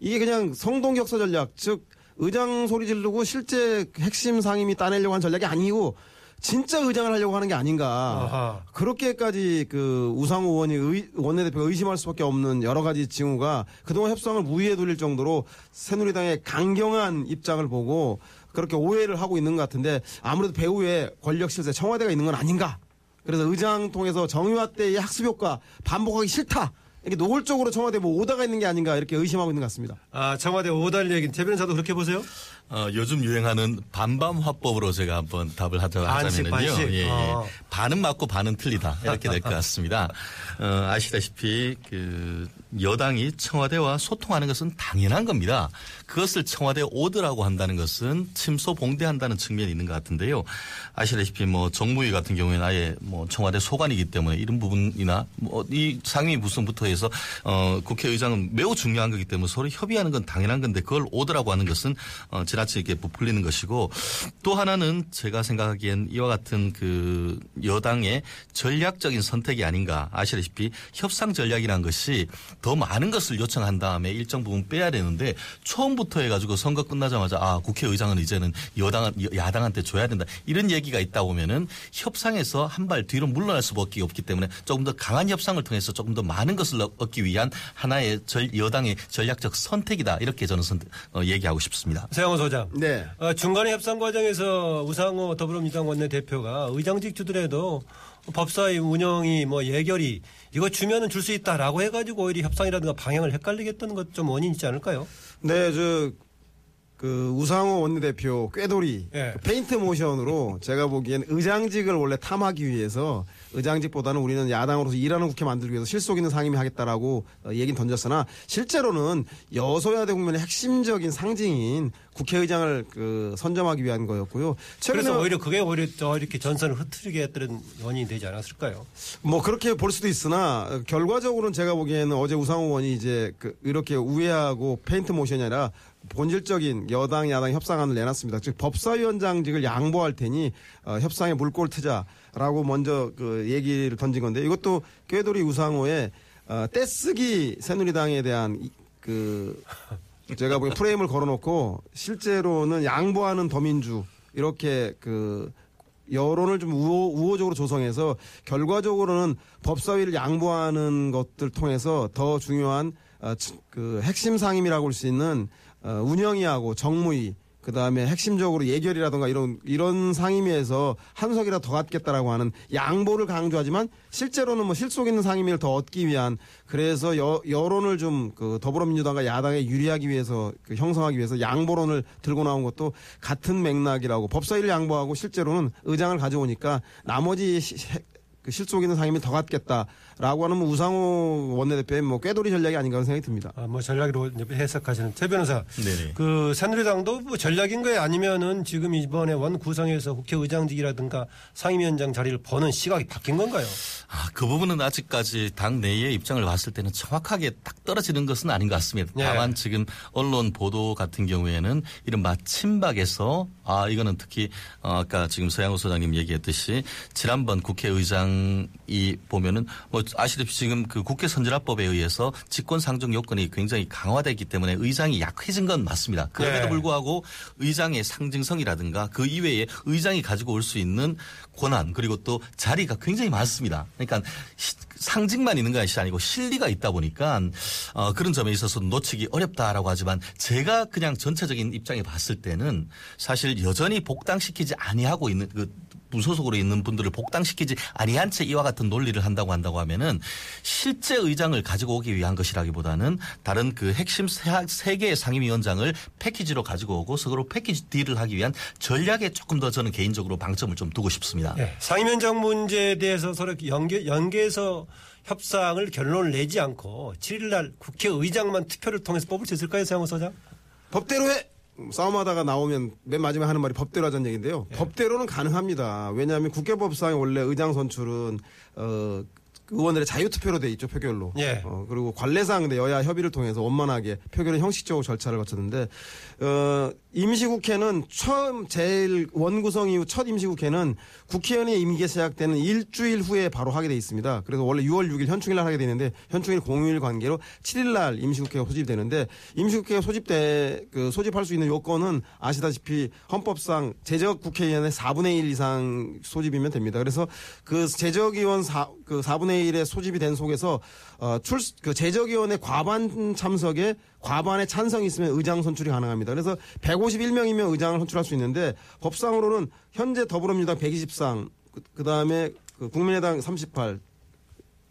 이게 그냥 성동 격서 전략 즉 의장 소리 지르고 실제 핵심 상임이 따내려고 한 전략이 아니고 진짜 의장을 하려고 하는 게 아닌가. 아하. 그렇게까지 그 우상호 의원이 의, 원내대표가 의심할 수밖에 없는 여러 가지 징후가 그동안 협상을 무위에 돌릴 정도로 새누리당의 강경한 입장을 보고 그렇게 오해를 하고 있는 것 같은데 아무래도 배후에 권력 실세 청와대가 있는 건 아닌가. 그래서 의장 통해서 정의화 때의 학습 효과 반복하기 싫다. 이렇게 노골적으로 청와대 뭐 오다가 있는 게 아닌가 이렇게 의심하고 있는 것 같습니다. 아 청와대 오달 얘기 제 변호사도 그렇게 보세요? 어, 요즘 유행하는 반반 화법으로 제가 한번 답을 하자 하자면요. 예, 예. 어. 반은 맞고 반은 틀리다. 이렇게 될 것 같습니다. 어, 아시다시피 그 여당이 청와대와 소통하는 것은 당연한 겁니다. 그것을 청와대 오더라고 한다는 것은 침소 봉대한다는 측면이 있는 것 같은데요. 아시다시피 뭐 정무위 같은 경우에는 아예 뭐 청와대 소관이기 때문에 이런 부분이나 뭐 이 상임위 부서부터 해서 어 국회의장은 매우 중요한 거기 때문에 서로 협의하는 건 당연한 건데 그걸 오더라고 하는 것은 어 지나치게 부풀리는 것이고 또 하나는 제가 생각하기엔 이와 같은 그 여당의 전략적인 선택이 아닌가 아시다시피 협상 전략이라는 것이 더 많은 것을 요청한 다음에 일정 부분 빼야 되는데 처음부터 해가지고 선거 끝나자마자 아 국회의장은 이제는 여당 야당한테 줘야 된다 이런 얘기가 있다 보면은 협상에서 한 발 뒤로 물러날 수밖에 없기 때문에 조금 더 강한 협상을 통해서 조금 더 많은 것을 얻기 위한 하나의 절, 여당의 전략적 선택이다 이렇게 저는 선, 어, 얘기하고 싶습니다. 세영호 소장. 네. 어, 중간에 협상 과정에서 우상호 더불어민주당 원내대표가 의장직 주더라도 법사위 운영이 뭐 예결이 이거 주면은 줄 수 있다라고 해가지고 오히려 협상이라든가 방향을 헷갈리게 했던 것 좀 원인 있지 않을까요? 네, 저, 그, 우상호 원내대표 꾀돌이 예. 그 페인트 모션으로 제가 보기엔 의장직을 원래 탐하기 위해서 의장직보다는 우리는 야당으로서 일하는 국회 만들기 위해서 실속 있는 상임위 하겠다라고 어, 얘기는 던졌으나 실제로는 여소야대 국면의 핵심적인 상징인 국회의장을 그 선점하기 위한 거였고요. 최근에 그래서 오히려 그게 오히려 더 이렇게 전선을 흐트리게 했던 원인이 되지 않았을까요? 뭐 그렇게 볼 수도 있으나 어, 결과적으로는 제가 보기에는 어제 우상호 의원이 이제 그 이렇게 우회하고 페인트 모션이 아니라 본질적인 여당 야당 협상안을 내놨습니다. 즉 법사위원장직을 양보할 테니 어, 협상에 물꼬를 트자 라고 먼저 그 얘기를 던진 건데 이것도 꾀돌이 우상호의 어, 떼쓰기 새누리당에 대한 이- 그 제가 보기엔 프레임을 걸어놓고 실제로는 양보하는 더민주 이렇게 그 여론을 좀 우호, 우호적으로 조성해서 결과적으로는 법사위를 양보하는 것들 통해서 더 중요한 어, 치- 그 핵심 상임이라고 할 수 있는 어, 운영위하고 정무위 그 다음에 핵심적으로 예결이라든가 이런 이런 상임위에서 한 석이라도 더 갖겠다라고 하는 양보를 강조하지만 실제로는 뭐 실속 있는 상임위를 더 얻기 위한 그래서 여, 여론을 좀 그 더불어민주당과 야당에 유리하기 위해서 그 형성하기 위해서 양보론을 들고 나온 것도 같은 맥락이라고 법사위를 양보하고 실제로는 의장을 가져오니까 나머지 시- 해- 그 실속 있는 상임위 더 갖겠다라고 하는 뭐 우상호 원내대표의 뭐 꾀돌이 전략이 아닌가 하는 생각이 듭니다. 아, 뭐 전략으로 해석하시는 최 변호사. 네네. 그 새누리당도 뭐 전략인 거예요? 아니면은 지금 이번에 원 구성에서 국회의장직이라든가 상임위원장 자리를 버는 시각이 바뀐 건가요? 아, 그 부분은 아직까지 당 내의 입장을 봤을 때는 정확하게 딱 떨어지는 것은 아닌 것 같습니다. 예. 다만 지금 언론 보도 같은 경우에는 이른바 친박에서 아 이거는 특히 어, 아까 지금 서양호 소장님 얘기했듯이 지난번 국회의장 이 보면은 뭐 아시다시피 지금 그 국회 선진화법에 의해서 직권 상정 요건이 굉장히 강화됐기 때문에 의장이 약해진 건 맞습니다. 그럼에도 예. 불구하고 의장의 상징성이라든가 그 이외에 의장이 가지고 올 수 있는 권한 그리고 또 자리가 굉장히 많습니다. 그러니까 시- 상징만 있는 것이 아니고 실리가 있다 보니까 어, 그런 점에 있어서 놓치기 어렵다라고 하지만 제가 그냥 전체적인 입장에 봤을 때는 사실 여전히 복당시키지 아니하고 있는 그 무소속으로 있는 분들을 복당시키지 아니한 채 이와 같은 논리를 한다고 한다고 하면은 실제 의장을 가지고 오기 위한 것이라기보다는 다른 그 핵심 세, 세 개의 상임위원장을 패키지로 가지고 오고 서로 패키지 딜을 하기 위한 전략에 조금 더 저는 개인적으로 방점을 좀 두고 싶습니다. 예. 상임위원장 문제에 대해서 서로 연계, 연계해서 협상을 결론을 내지 않고 7일날 국회의장만 투표를 통해서 뽑을 수 있을까요, 세영호 소장? 법대로 해! 싸움하다가 나오면 맨 마지막에 하는 말이 법대로 하자는 얘기인데요. 법대로는 가능합니다. 왜냐하면 국회법상에 원래 의장 선출은 어 의원들의 자유투표로 돼 있죠 표결로. 예. 어, 그리고 관례상 근데 여야 협의를 통해서 원만하게 표결은 형식적으로 절차를 거쳤는데 어 임시국회는 처음 제일 원구성 이후 첫 임시국회는 국회의원의 임기가 시작되는 일주일 후에 바로 하게 돼 있습니다. 그래서 원래 6월 6일 현충일 날 하게 되는데 현충일 공휴일 관계로 7일 날 임시국회가 소집되는데 임시국회가 소집돼 그 소집할 수 있는 요건은 아시다시피 헌법상 제적 국회의원의 4분의 1 이상 소집이면 됩니다. 그래서 그 제적 의원 4, 그 4분의 1의 소집이 된 속에서 어, 출, 그 제적위원회 과반 참석에 과반의 찬성이 있으면 의장 선출이 가능합니다. 그래서 151명이면 의장을 선출할 수 있는데 법상으로는 현재 더불어민주당 120상, 그 다음에 그 국민의당 38,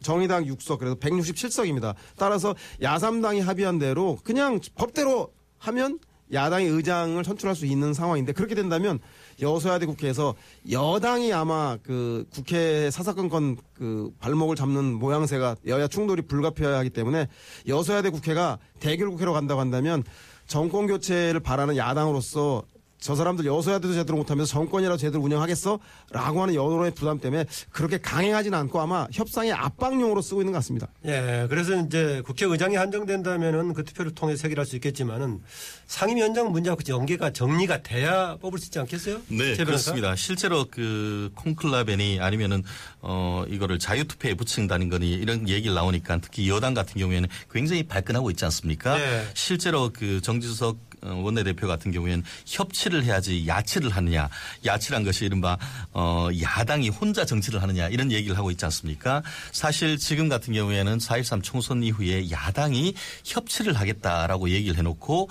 정의당 6석, 그래서 167석입니다. 따라서 야삼당이 합의한 대로 그냥 법대로 하면 야당의 의장을 선출할 수 있는 상황인데 그렇게 된다면 여소야대 국회에서 여당이 아마 그 국회 사사건건 그 발목을 잡는 모양새가 여야 충돌이 불가피하기 때문에 여소야대 국회가 대결 국회로 간다고 한다면 정권 교체를 바라는 야당으로서 저 사람들 여소야대도 제대로 못하면서 정권이라도 제대로 운영하겠어? 라고 하는 여론의 부담 때문에 그렇게 강행하지는 않고 아마 협상의 압박용으로 쓰고 있는 것 같습니다. 예, 그래서 이제 국회의장이 한정된다면은 그 투표를 통해 서 해결할 수 있겠지만은 상임위원장 문제하고 연계가 정리가 돼야 뽑을 수 있지 않겠어요? 네? 그렇습니다. 실제로 그 콩클라벤이 아니면은 어 이거를 자유투표에 붙인다는 거니 이런 얘기를 나오니까 특히 여당 같은 경우에는 굉장히 발끈하고 있지 않습니까? 네. 실제로 그 정지석 어, 원내대표 같은 경우에는 협치를 해야지 야치를 하느냐, 야치란 것이 이른바 어 야당이 혼자 정치를 하느냐 이런 얘기를 하고 있지 않습니까? 사실 지금 같은 경우에는 4.13 총선 이후에 야당이 협치를 하겠다라고 얘기를 해놓고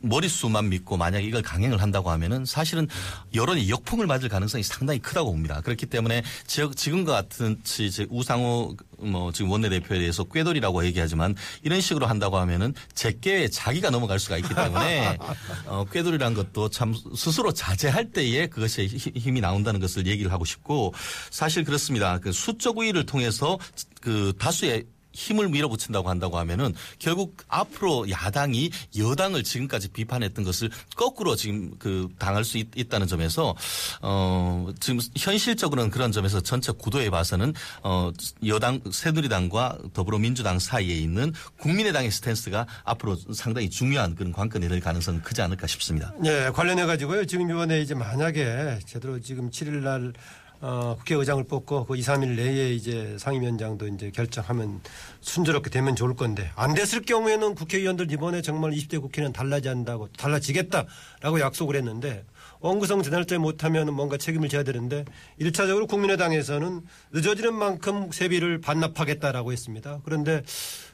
머릿수만 믿고 만약에 이걸 강행을 한다고 하면은 사실은 여론이 역풍을 맞을 가능성이 상당히 크다고 봅니다. 그렇기 때문에 지- 지금과 같은 지- 우상호 뭐 지금 원내대표에 대해서 꾀돌이라고 얘기하지만 이런 식으로 한다고 하면은 제게에 자기가 넘어갈 수가 있기 때문에 어, 꾀돌이란 것도 참 스스로 자제할 때에 그것이 히- 힘이 나온다는 것을 얘기를 하고 싶고 사실 그렇습니다. 그 수적 우위를 통해서 그 다수의 힘을 밀어붙인다고 한다고 하면은 결국 앞으로 야당이 여당을 지금까지 비판했던 것을 거꾸로 지금 그 당할 수 있, 다는 점에서 어 지금 현실적으로는 그런 점에서 전체 구도에 봐서는 어 여당 새누리당과 더불어민주당 사이에 있는 국민의당의 스탠스가 앞으로 상당히 중요한 그런 관건이 될 가능성은 크지 않을까 싶습니다. 예, 관련해 가지고요. 지금 이번에 이제 만약에 제대로 지금 7일 날 어, 국회의장을 뽑고 그 2, 3일 내에 이제 상임위원장도 이제 결정하면 순조롭게 되면 좋을 건데 안 됐을 경우에는 국회의원들 이번에 정말 20대 국회는 달라진다고 달라지겠다라고 약속을 했는데 원구성 재날짜 못하면 뭔가 책임을 져야 되는데 1차적으로 국민의당에서는 늦어지는 만큼 세비를 반납하겠다라고 했습니다. 그런데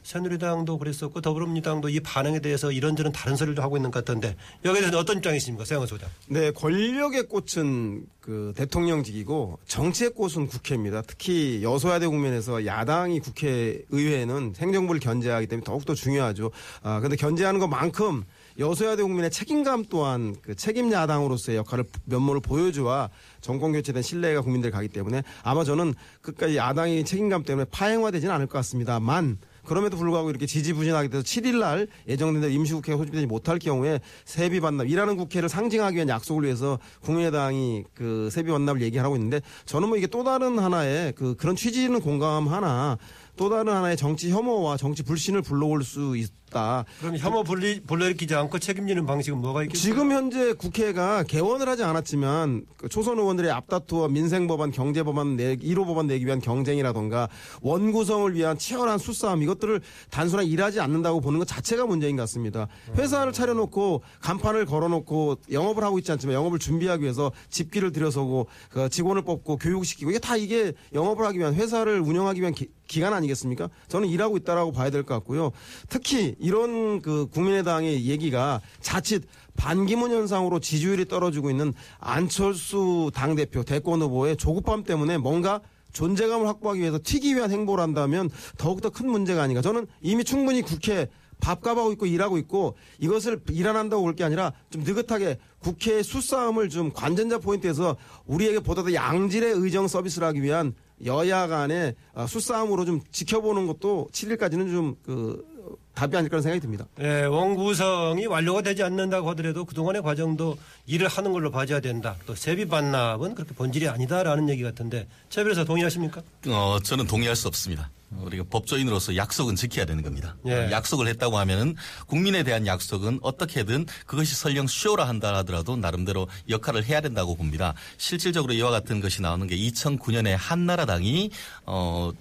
새누리당도 그랬었고 더불어민주당도 이 반응에 대해서 이런저런 다른 소리를 하고 있는 것 같던데 여기에 대해서 어떤 입장이십니까? 세영호 소장. 네, 권력의 꽃은 그 대통령직이고 정치의 꽃은 국회입니다. 특히 여소야대 국면에서 야당이 국회 의회는 행정부를 견제하기 때문에 더욱더 중요하죠. 아, 근데 견제하는 것만큼 여소야대 국민의 책임감 또한 그 책임 야당으로서의 역할을 면모를 보여줘야 정권 교체된 신뢰가 국민들 가기 때문에 아마 저는 끝까지 야당이 책임감 때문에 파행화되지는 않을 것 같습니다만 그럼에도 불구하고 이렇게 지지부진하게 돼서 7일 날 예정된 임시국회가 소집되지 못할 경우에 세비 반납, 일하는 국회를 상징하기 위한 약속을 위해서 국민의당이 그 세비 반납을 얘기하고 있는데 저는 뭐 이게 또 다른 하나의 그 그런 취지는 공감하나 또 다른 하나의 정치 혐오와 정치 불신을 불러올 수 있다. 그럼 혐오 불리, 불러일으키지 않고 책임지는 방식은 뭐가 있겠어요? 지금 현재 국회가 개원을 하지 않았지만 그 초선 의원들의 앞다투와 민생 법안, 경제 법안, 내, 1호 법안 내기 위한 경쟁이라던가 원구성을 위한 치열한 수싸움 이것들을 단순하게 일하지 않는다고 보는 것 자체가 문제인 것 같습니다. 회사를 차려놓고 간판을 걸어놓고 영업을 하고 있지 않지만 영업을 준비하기 위해서 집기를 들여서고 그 직원을 뽑고 교육시키고 이게 다 이게 영업을 하기 위한 회사를 운영하기 위한 기, 기간 아니 겠습니까? 저는 일하고 있다라고 봐야 될 것 같고요. 특히 이런 그 국민의당의 얘기가 자칫 반기문 현상으로 지지율이 떨어지고 있는 안철수 당대표 대권 후보의 조급함 때문에 뭔가 존재감을 확보하기 위해서 튀기 위한 행보를 한다면 더욱더 큰 문제가 아닌가. 저는 이미 충분히 국회 밥값하고 있고 일하고 있고 이것을 일 안 한다고 볼게 아니라 좀 느긋하게 국회의 수싸움을 좀 관전자 포인트에서 우리에게 보다 더 양질의 의정 서비스를 하기 위한 여야 간의 어, 수싸움으로 좀 지켜보는 것도 7일까지는 좀그 답이 아닐까 생각이 듭니다. 예, 원구성이 완료가 되지 않는다고 하더라도 그동안의 과정도 일을 하는 걸로 봐줘야 된다. 또 세비 반납은 그렇게 본질이 아니다라는 얘기 같은데 최 변호사 동의하십니까? 어, 저는 동의할 수 없습니다. 우리가 법조인으로서 약속은 지켜야 되는 겁니다. 예. 약속을 했다고 하면은 국민에 대한 약속은 어떻게든 그것이 설령 쇼라 한다 하더라도 나름대로 역할을 해야 된다고 봅니다. 실질적으로 이와 같은 것이 나오는 게 2009년에 한나라당이 어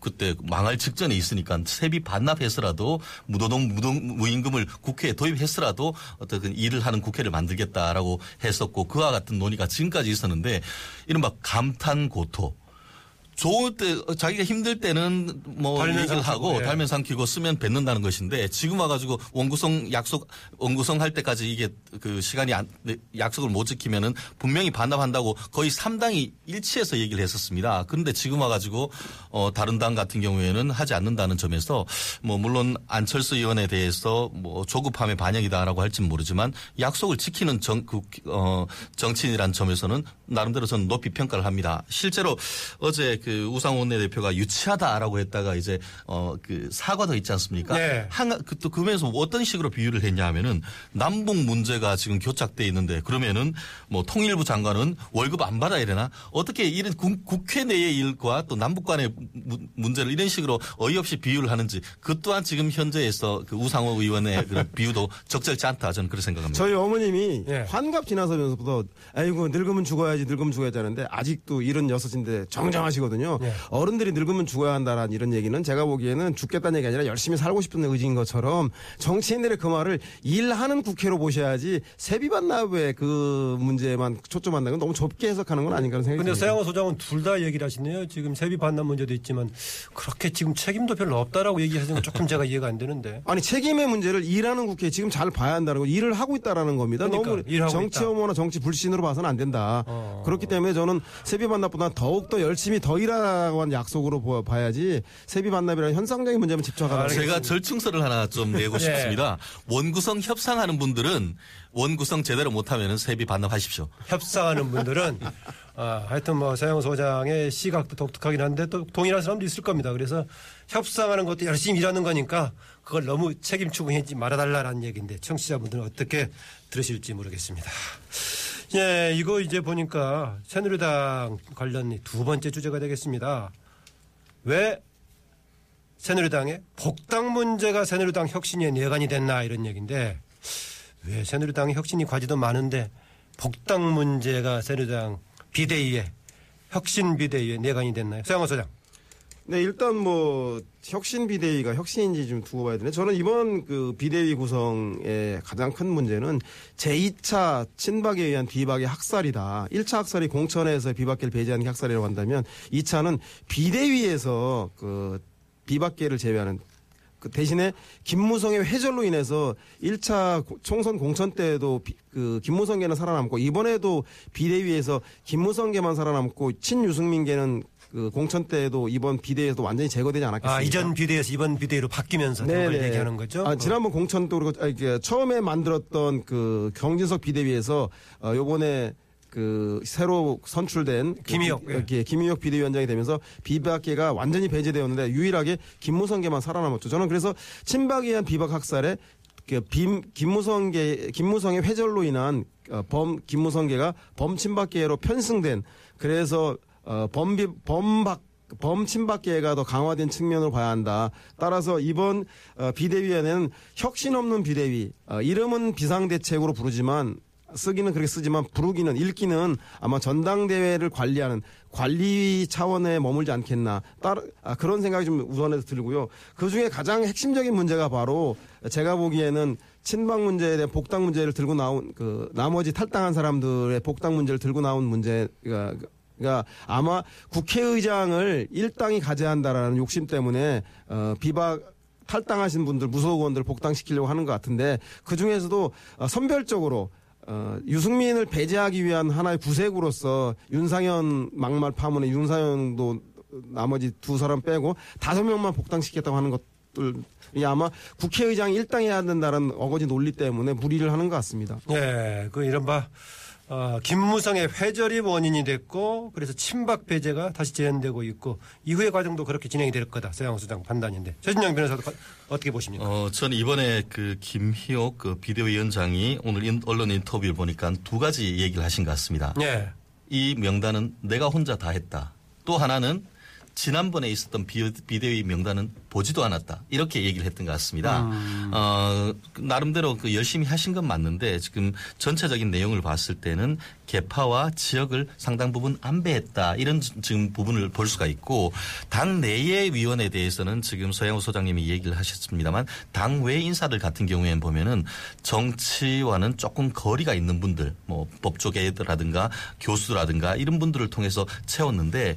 그때 망할 직전에 있으니까 세비 반납해서라도 무도동 무동 무임금을 국회에 도입했으라도 어떤 그 일을 하는 국회를 만들겠다라고 했었고 그와 같은 논의가 지금까지 있었는데 이른바 감탄 고토 좋을 때 어, 자기가 힘들 때는 뭐 얘기를 하고 예. 달면 삼키고 쓰면 뱉는다는 것인데 지금 와가지고 원구성 약속 원구성 할 때까지 이게 그 시간이 안, 네, 약속을 못 지키면은 분명히 반납한다고 거의 3당이 일치해서 얘기를 했었습니다. 그런데 지금 와가지고 어 다른 당 같은 경우에는 하지 않는다는 점에서 뭐 물론 안철수 의원에 대해서 뭐 조급함의 반영이다라고 할지는 모르지만 약속을 지키는 정, 그, 어, 정치인이란 점에서는 나름대로 저는 높이 평가를 합니다. 실제로 어제 그 우상호 원내대표가 유치하다라고 했다가 이제 어 그 사과도 있지 않습니까? 네. 한, 그, 또 그러면서 어떤 식으로 비유를 했냐 하면은 남북 문제가 지금 교착돼 있는데 그러면은 뭐 통일부 장관은 월급 안 받아야 되나? 어떻게 이런 국, 국회 내의 일과 또 남북 간의 무- 문제를 이런 식으로 어이없이 비유를 하는지 그 또한 지금 현재에서 그 우상호 의원의 그런 비유도 적절치 않다 저는 그렇게 생각합니다. 저희 어머님이 예. 환갑 지나서면서부터 아이고 늙으면 죽어야지 늙으면 죽어야지 하는데 아직도 일흔 여섯인데 정정하시거든요. 예. 어른들이 늙으면 죽어야 한다라는 이런 얘기는 제가 보기에는 죽겠다는 얘기 아니라 열심히 살고 싶은 의지인 것처럼 정치인들의 그 말을 일하는 국회로 보셔야지 세비 반납의 그 문제만 초점한다는 건 너무 좁게 해석하는 건 아닌가 하는 생각이 근데 듭니다. 서양호 소장은 둘 다 얘기를 하시네요. 지금 세비 반납 문제도 있지만 그렇게 지금 책임도 별로 없다라고 얘기하시는 건 조금 제가 이해가 안 되는데. 아니 책임의 문제를 일하는 국회 지금 잘 봐야 한다는 거 일을 하고 있다라는 겁니다. 그러니까, 너무 정치. 혐오나 정치 불신으로 봐서는 안 된다. 어. 그렇기 때문에 저는 세비 반납보다 더욱 더 열심히 더 일 하라고 한 약속으로 보- 봐야지 세비 반납이라는 현상적인 문제만 집중하다. 제가 절충설을 하나 좀 내고 예. 싶습니다. 원구성 협상하는 분들은 원구성 제대로 못하면 세비 반납하십시오. 협상하는 분들은 아, 하여튼 뭐 서영 소장의 시각도 독특하긴 한데 또 동일한 사람도 있을 겁니다. 그래서 협상하는 것도 열심히 일하는 거니까 그걸 너무 책임 추궁하지 말아달라는 얘기인데 청취자분들은 어떻게 들으실지 모르겠습니다. 예, 이거 이제 보니까 새누리당 관련 두 번째 주제가 되겠습니다. 왜 새누리당의 복당 문제가 새누리당 혁신의 내관이 됐나 이런 얘기인데 왜 새누리당의 혁신이 과제도 많은데 복당 문제가 새누리당 비대위에 혁신 비대위에 내관이 됐나요? 서영호 소장. 네, 일단 뭐 혁신 비대위가 혁신인지 좀 두고 봐야 되는데 저는 이번 그 비대위 구성의 가장 큰 문제는 제2차 친박에 의한 비박의 학살이다. 1차 학살이 공천에서 비박계를 배제하는 게 학살이라고 한다면 2차는 비대위에서 그 비박계를 제외하는 그 대신에 김무성의 회절로 인해서 1차 고- 총선 공천 때에도 비- 그 김무성계는 살아남고 이번에도 비대위에서 김무성계만 살아남고 친유승민계는 그 공천 때에도 이번 비대위에도 완전히 제거되지 않았겠습니까? 아, 이전 비대위에서 이번 비대위로 바뀌면서 그걸. 얘기하는 거죠? 아, 지난번 공천도 그리고 아, 이게 처음에 만들었던 그 경진석 비대위에서 어, 요번에 그 새로 선출된 그 김희옥, 비- 예. 예, 김희옥 비대위원장이 되면서 비박계가 완전히 배제되었는데 유일하게 김무성계만 살아남았죠. 저는 그래서 친박에 의한 비박 학살에 그 빔, 김무성계 김무성의 회절로 인한 어, 범 김무성계가 범친박계로 편승된 그래서 어, 범비 범박 범친박계가 더 강화된 측면으로 봐야 한다. 따라서 이번 어, 비대위원회는 혁신 없는 비대위. 어, 이름은 비상대책으로 부르지만 쓰기는 그렇게 쓰지만 부르기는 읽기는 아마 전당대회를 관리하는 관리 차원에 머물지 않겠나 따라 아, 그런 생각이 좀 우선해서 들고요. 그 중에 가장 핵심적인 문제가 바로 제가 보기에는 친박 문제에 대한 복당 문제를 들고 나온 그 나머지 탈당한 사람들의 복당 문제를 들고 나온 문제가 그러니까 아마 국회의장을 일당이 가져한다라는 욕심 때문에 어, 비박 탈당하신 분들 무소속원들 복당시키려고 하는 것 같은데 그 중에서도 어, 선별적으로 어, 유승민을 배제하기 위한 하나의 구색으로서 윤상현 막말 파문에 윤상현도 나머지 두 사람 빼고 다섯 명만 복당시켰다고 하는 것들이 아마 국회의장이 일당해야 된다는 어거지 논리 때문에 무리를 하는 것 같습니다. 예, 그 이른바 어, 김무성의 회절이 원인이 됐고 그래서 친박 배제가 다시 재현되고 있고 이후의 과정도 그렇게 진행이 될 거다. 서양호 수장 판단인데 최진영 변호사도 거- 어떻게 보십니까? 어, 저는 이번에 그 김희옥 그 비대위원장이 오늘 인- 언론 인터뷰를 보니까 두 가지 얘기를 하신 것 같습니다. 예. 이 명단은 내가 혼자 다 했다. 또 하나는 지난번에 있었던 비, 비대위 명단은 보지도 않았다. 이렇게 얘기를 했던 것 같습니다. 어, 그 나름대로 그 열심히 하신 건 맞는데 지금 전체적인 내용을 봤을 때는 개파와 지역을 상당 부분 안배했다. 이런 지- 지금 부분을 볼 수가 있고 당 내의 위원에 대해서는 지금 서양호 소장님이 얘기를 하셨습니다만 당 외 인사들 같은 경우에는 보면은 정치와는 조금 거리가 있는 분들 뭐 법조계라든가 교수라든가 이런 분들을 통해서 채웠는데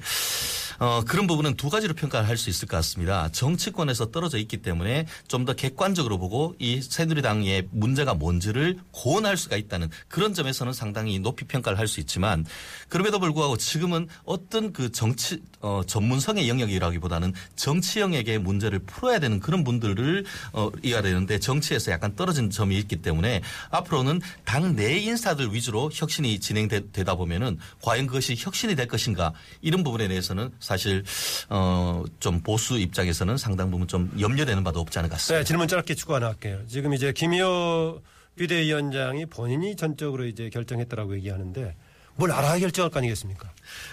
어, 그런 부분은 두 가지로 평가를 할 수 있을 것 같습니다. 정치권에서 떨어져 있기 때문에 좀 더 객관적으로 보고 이 새누리당의 문제가 뭔지를 고언할 수가 있다는 그런 점에서는 상당히 높이 평가를 할 수 있지만 그럼에도 불구하고 지금은 어떤 그 정치 어, 전문성의 영역이라기보다는 정치형에게 문제를 풀어야 되는 그런 분들을 어, 이어야 되는데 정치에서 약간 떨어진 점이 있기 때문에 앞으로는 당 내 인사들 위주로 혁신이 진행되다 보면은 과연 그것이 혁신이 될 것인가 이런 부분에 대해서는 사실 어, 좀 보수 입장에서는 상당 부분 좀 염려되는 바도 없지 않을까 네, 같습니다. 질문 짧게 추가 하나 할게요. 지금 이제 김희호 비대위원장이 본인이 전적으로 이제 결정했다라고 얘기하는데 뭘 알아야 결정할 거 아니겠습니까?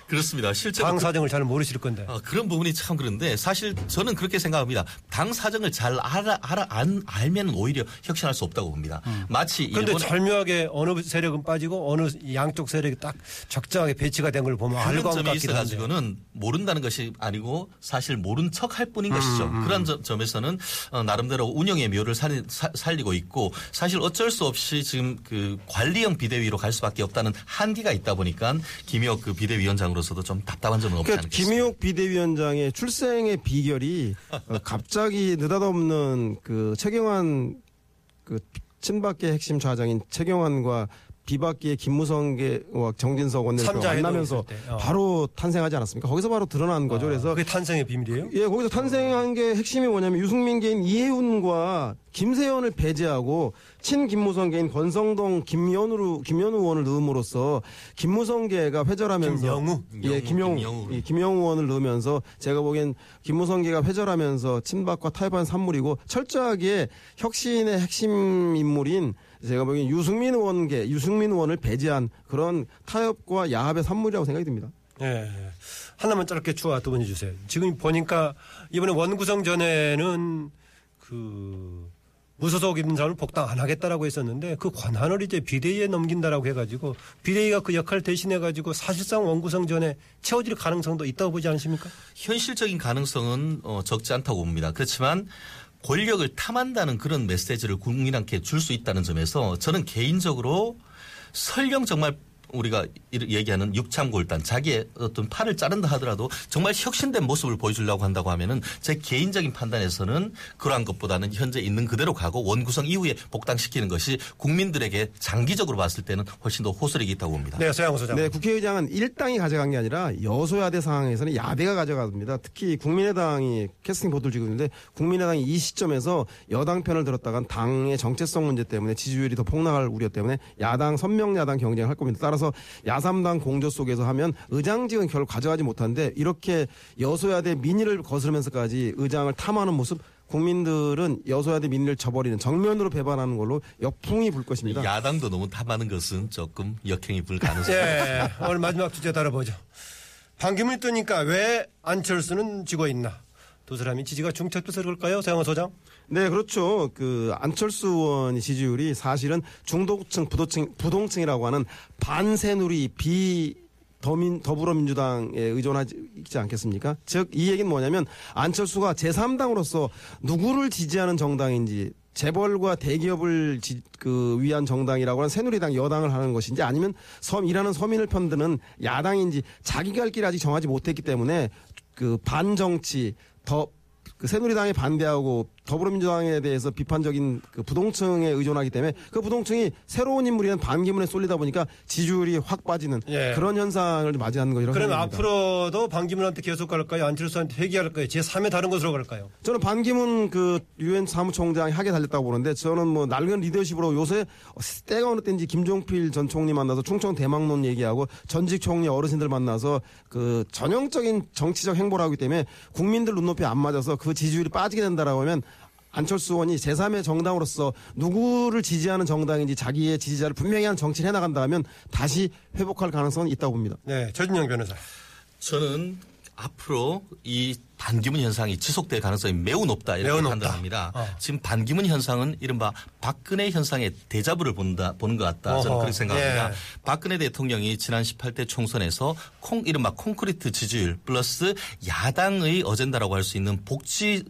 그렇습니다. 실제로 당 그- 사정을 잘 모르실 건데. 어, 그런 부분이 참 그런데 사실 저는 그렇게 생각합니다. 당 사정을 잘 알아, 알아 안, 알면 오히려 혁신할 수 없다고 봅니다. 마치 그런데 절묘하게 어느 세력은 빠지고 어느 양쪽 세력이 딱 적정하게 배치가 된 걸 보면 알고 한데. 있어가지고는 모른다는 것이 아니고 사실 모른 척할 뿐인 것이죠. 음, 그런 점- 점에서는 어, 나름대로 운영의 묘를 살, 사- 살리고 있고 사실 어쩔 수 없이 지금 그 관리형 비대위로 갈 수밖에 없다는 한계가 있다 보니까 김혁 그 비대위원장으로서도 좀 답답한 점은 없지 그러니까 않겠습니까? 김희옥 비대위원장의 출생의 비결이 어, 갑자기 느닷없는 그 최경환 그 친박계 핵심 좌장인 최경환과 비박계의 김무성계와 정진석 회동이 만나면서 어. 바로 탄생하지 않았습니까? 거기서 바로 드러난 거죠. 그래서 그게 탄생의 비밀이에요? 예, 거기서 탄생한 게 핵심이 뭐냐면 유승민계인 이해훈과 김세현을 배제하고 친 김무성계인 권성동 김연우로 김연우 의원을 넣음으로써 김무성 계가 회절하면서 김영우? 예, 김영우 김영우. 예, 김영우 의원을 넣으면서 제가 보기엔 김무성 계가 회절하면서 친박과 타협한 산물이고 철저하게 혁신의 핵심 인물인 제가 보기엔 유승민 의원계 유승민 의원을 배제한 그런 타협과 야합의 산물이라고 생각이 듭니다. 예. 하나만 짧게 추가 두 번 해 주세요. 지금 보니까 이번에 원구성 전에는 그 무소속 인사를 복당 안 하겠다라고 했었는데 그 권한을 이제 비대위에 넘긴다라고 해가지고 비대위가 그 역할을 대신해가지고 사실상 원구성 전에 채워질 가능성도 있다고 보지 않으십니까? 현실적인 가능성은 어, 적지 않다고 봅니다. 그렇지만 권력을 탐한다는 그런 메시지를 국민한테 줄 수 있다는 점에서 저는 개인적으로 설령 정말 우리가 이- 얘기하는 육참골단 자기의 어떤 팔을 자른다 하더라도 정말 혁신된 모습을 보여주려고 한다고 하면은 제 개인적인 판단에서는 그러한 것보다는 현재 있는 그대로 가고 원구성 이후에 복당시키는 것이 국민들에게 장기적으로 봤을 때는 훨씬 더 호소력이 있다고 봅니다. 네, 서양호 소장. 네, 국회의장은 일당이 가져간 게 아니라 여소야대 상황에서는 야대가 가져갑니다. 특히 국민의당이 캐스팅 보도를 지고 있는데 국민의당이 이 시점에서 여당 편을 들었다간 당의 정체성 문제 때문에 지지율이 더 폭락할 우려 때문에 야당 선명 야당 경쟁을 할 겁니다. 따라서 야삼당 공조 속에서 하면 의장직은 결국 가져가지 못하는데 이렇게 여소야대 민의를 거스르면서까지 의장을 탐하는 모습 국민들은 여소야대 민의를 저버리는 정면으로 배반하는 걸로 역풍이 불 것입니다. 야당도 너무 탐하는 것은 조금 역행이 불 가능성이 예, 오늘 마지막 주제 다뤄보죠. 반기문이 뜨니까 왜 안철수는 지고 있나? 두 사람이 지지가 중첩돼서 그럴까요, 서영호 소장? 네, 그렇죠. 그 안철수 의원 지지율이 사실은 중도층, 부도층, 부동층이라고 하는 반새누리 비 더민 더불어민주당에 의존하지 있지 않겠습니까? 즉 이 얘기는 뭐냐면 안철수가 제3당으로서 누구를 지지하는 정당인지 재벌과 대기업을 지- 그 위한 정당이라고 하는 새누리당 여당을 하는 것인지 아니면 섬 일하는 서민을 편드는 야당인지 자기가 할 길을 아직 정하지 못했기 때문에 그 반정치 더그 새누리당에 반대하고 더불어민주당에 대해서 비판적인 그 부동층에 의존하기 때문에 그 부동층이 새로운 인물이란 반기문에 쏠리다 보니까 지지율이 확 빠지는 예. 그런 현상을 맞이하는 거라고 그럼 생각합니다. 앞으로도 반기문한테 계속 갈까요? 안철수한테 회귀할까요? 제3의 다른 것으로 갈까요? 저는 반기문 그 유엔 사무총장이 하게 달렸다고 보는데 저는 뭐 낡은 리더십으로 요새 때가 어느 때인지 김종필 전 총리 만나서 충청 대망론 얘기하고 전직 총리 어르신들 만나서 그 전형적인 정치적 행보를 하기 때문에 국민들 눈높이 안 맞아서 그 지지율이 빠지게 된다라고 하면 안철수 의원이 제3의 정당으로서 누구를 지지하는 정당인지 자기의 지지자를 분명히 하는 정치를 해나간다 하면 다시 회복할 가능성은 있다고 봅니다. 네, 최진영 변호사. 저는 앞으로 이 반기문 현상이 지속될 가능성이 매우 높다 이렇게 매우 높다. 판단합니다. 어. 지금 반기문 현상은 이른바 박근혜 현상의 대자부를 본다 보는 것 같다 저는 어허. 그렇게 생각합니다. 예. 박근혜 대통령이 지난 18대 총선에서 콩 이른바 콘크리트 지지율 플러스 야당의 어젠다라고 할 수 있는 복지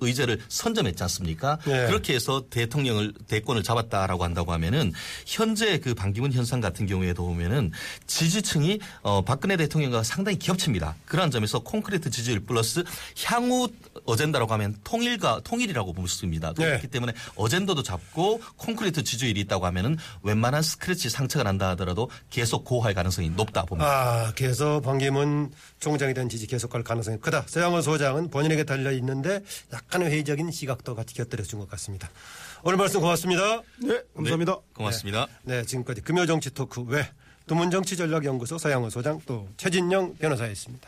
의제를 선점했지 않습니까? 네. 그렇게 해서 대통령을 대권을 잡았다라고 한다고 하면은 현재 그 반기문 현상 같은 경우에도 보면은 지지층이 어 박근혜 대통령과 상당히 겹칩니다. 그러한 점에서 콘크리트 지지율 플러스 향후 어젠다라고 하면 통일과 통일이라고 볼 수 있습니다. 네. 그렇기 때문에 어젠더도 잡고 콘크리트 지지율이 있다고 하면은 웬만한 스크래치 상처가 난다 하더라도 계속 고할 가능성이 높다 봅니다. 아, 계속 반기문 총장에 대한 지지 계속할 가능성이 크다. 서양원 소장은 본인에게 달려 있는데 약간의 회의적인 시각도 같이 곁들여 준 것 같습니다. 오늘 말씀 고맙습니다. 네, 감사합니다. 네, 고맙습니다. 네, 지금까지 금요정치 토크 외 두문정치전략연구소 서양원 소장 또 최진영 변호사였습니다.